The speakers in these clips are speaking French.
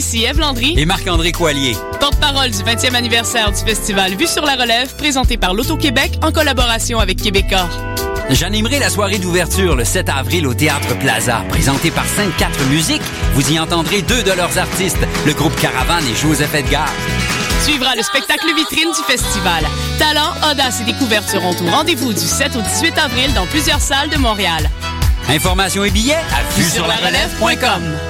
Ici Eve Landry et Marc-André Coallier. Porte-parole du 20e anniversaire du festival Vue sur la Relève, présenté par l'Auto-Québec en collaboration avec Québecor. J'animerai la soirée d'ouverture le 7 avril au Théâtre Plaza, présentée par 5-4 Musiques. Vous y entendrez deux de leurs artistes, le groupe Caravane et Joseph Edgar. Suivra le spectacle vitrine du festival. Talent, audace et découverte seront au rendez-vous du 7 au 18 avril dans plusieurs salles de Montréal. Informations et billets à vue sur la relève.com.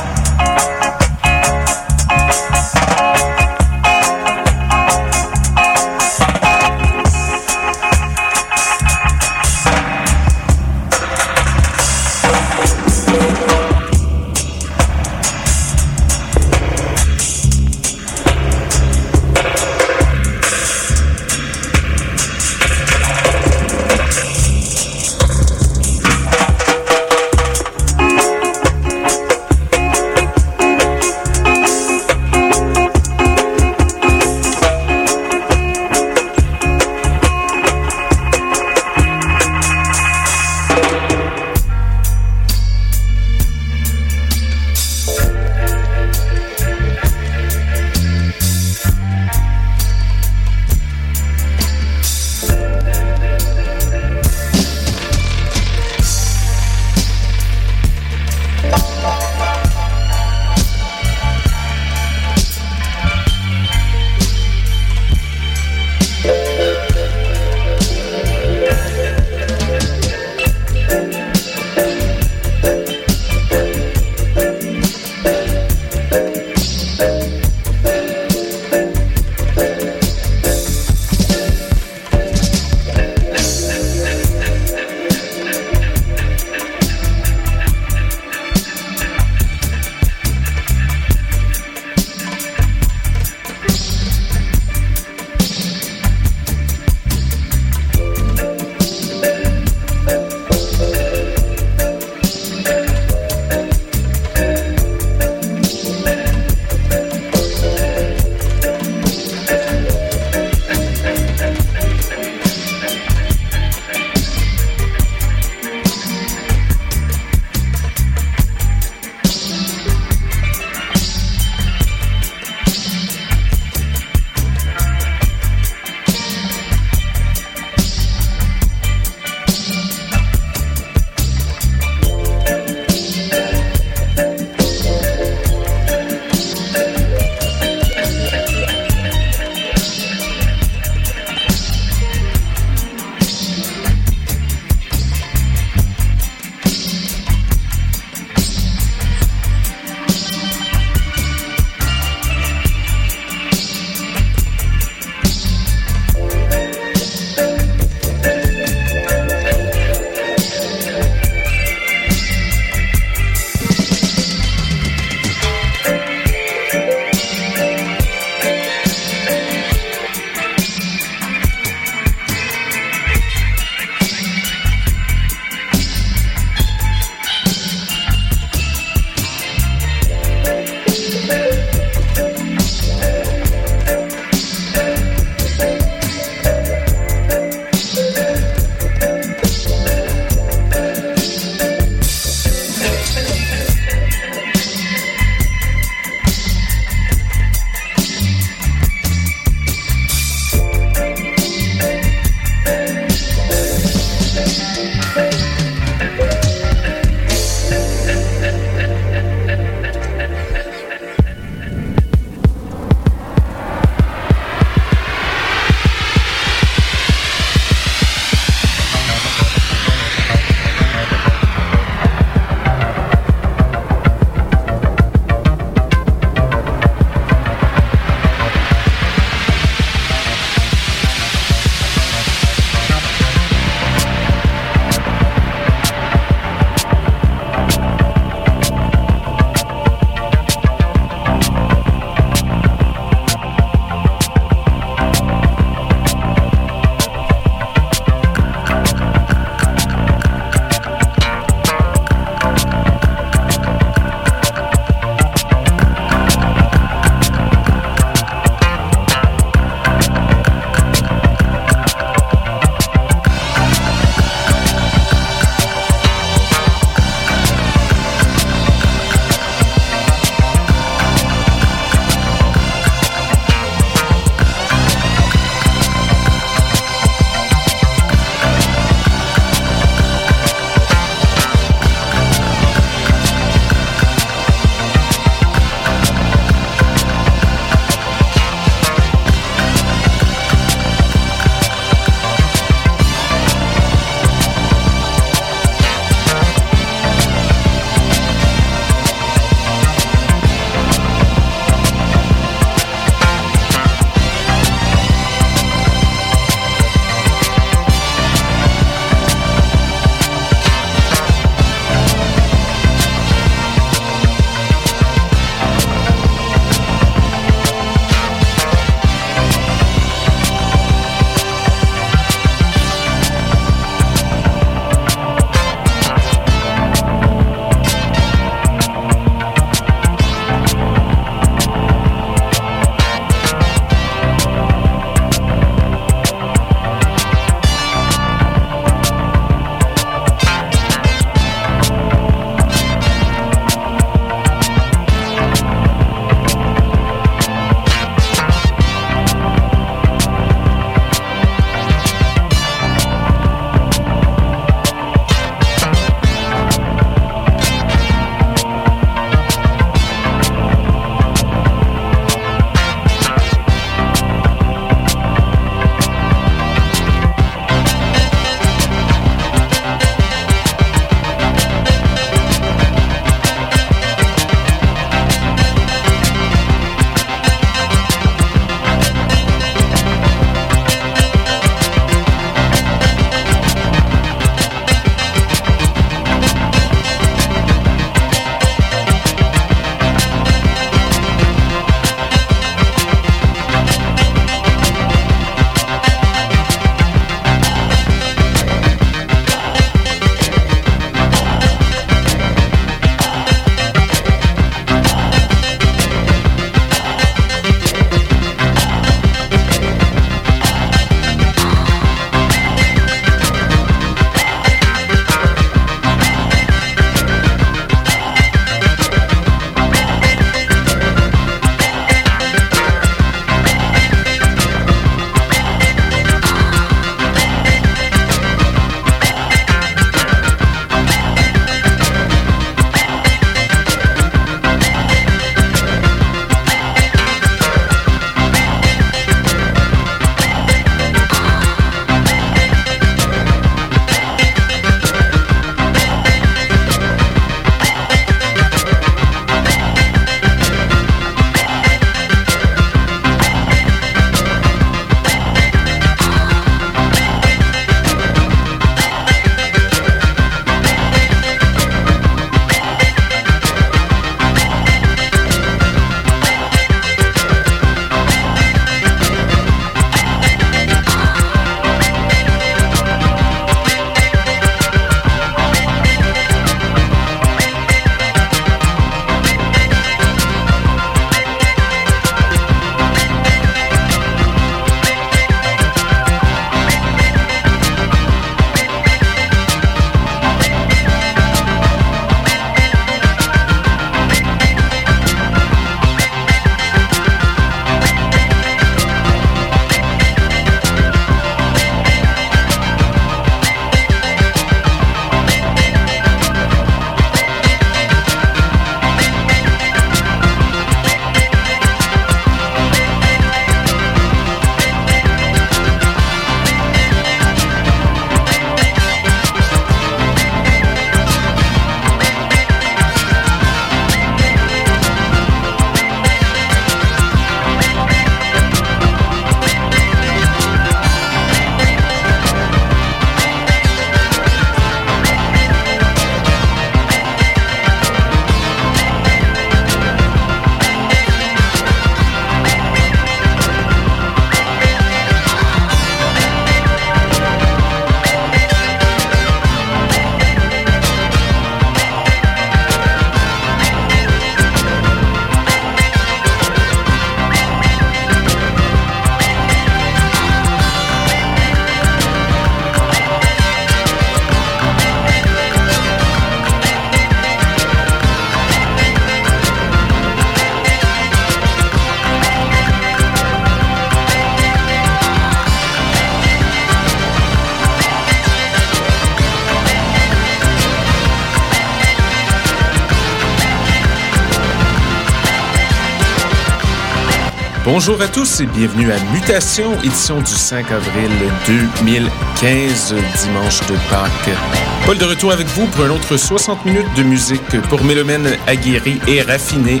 Bonjour à tous et bienvenue à Mutation, édition du 5 avril 2015, dimanche de Pâques. Paul de retour avec vous pour un autre 60 minutes de musique pour mélomènes aguerris et raffinés.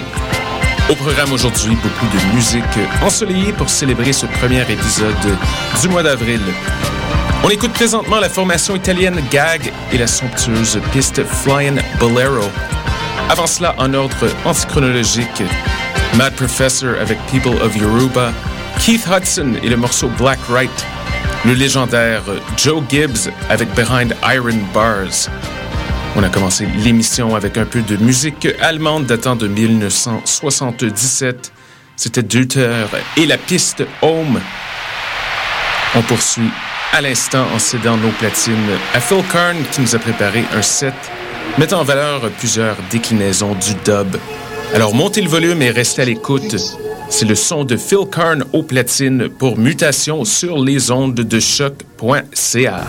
Au programme aujourd'hui, beaucoup de musique ensoleillée pour célébrer ce premier épisode du mois d'avril. On écoute présentement la formation italienne Gag et la somptueuse piste Flying Bolero. Avant cela, en ordre antichronologique, Mad Professor avec People of Yoruba, Keith Hudson et le morceau Black Right, le légendaire Joe Gibbs avec Behind Iron Bars. On a commencé l'émission avec un peu de musique allemande datant de 1977. C'était Deuter et la piste Home. On poursuit à l'instant en cédant nos platines à Phil Karn qui nous a préparé un set mettant en valeur plusieurs déclinaisons du dub. Alors montez le volume et restez à l'écoute. C'est le son de Phil Karn au platine pour mutation sur les ondes de choc.ca.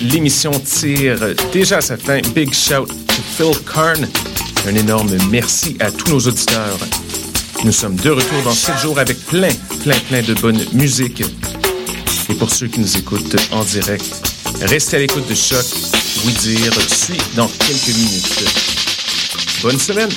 l'émission tire déjà sa fin. Big shout to Phil Karn. Un énorme merci à tous nos auditeurs. Nous sommes de retour dans 7 jours avec plein, plein, plein de bonne musique. Et pour ceux qui nous écoutent en direct, restez à l'écoute de Choc. Oui dire suit dans quelques minutes. Bonne semaine!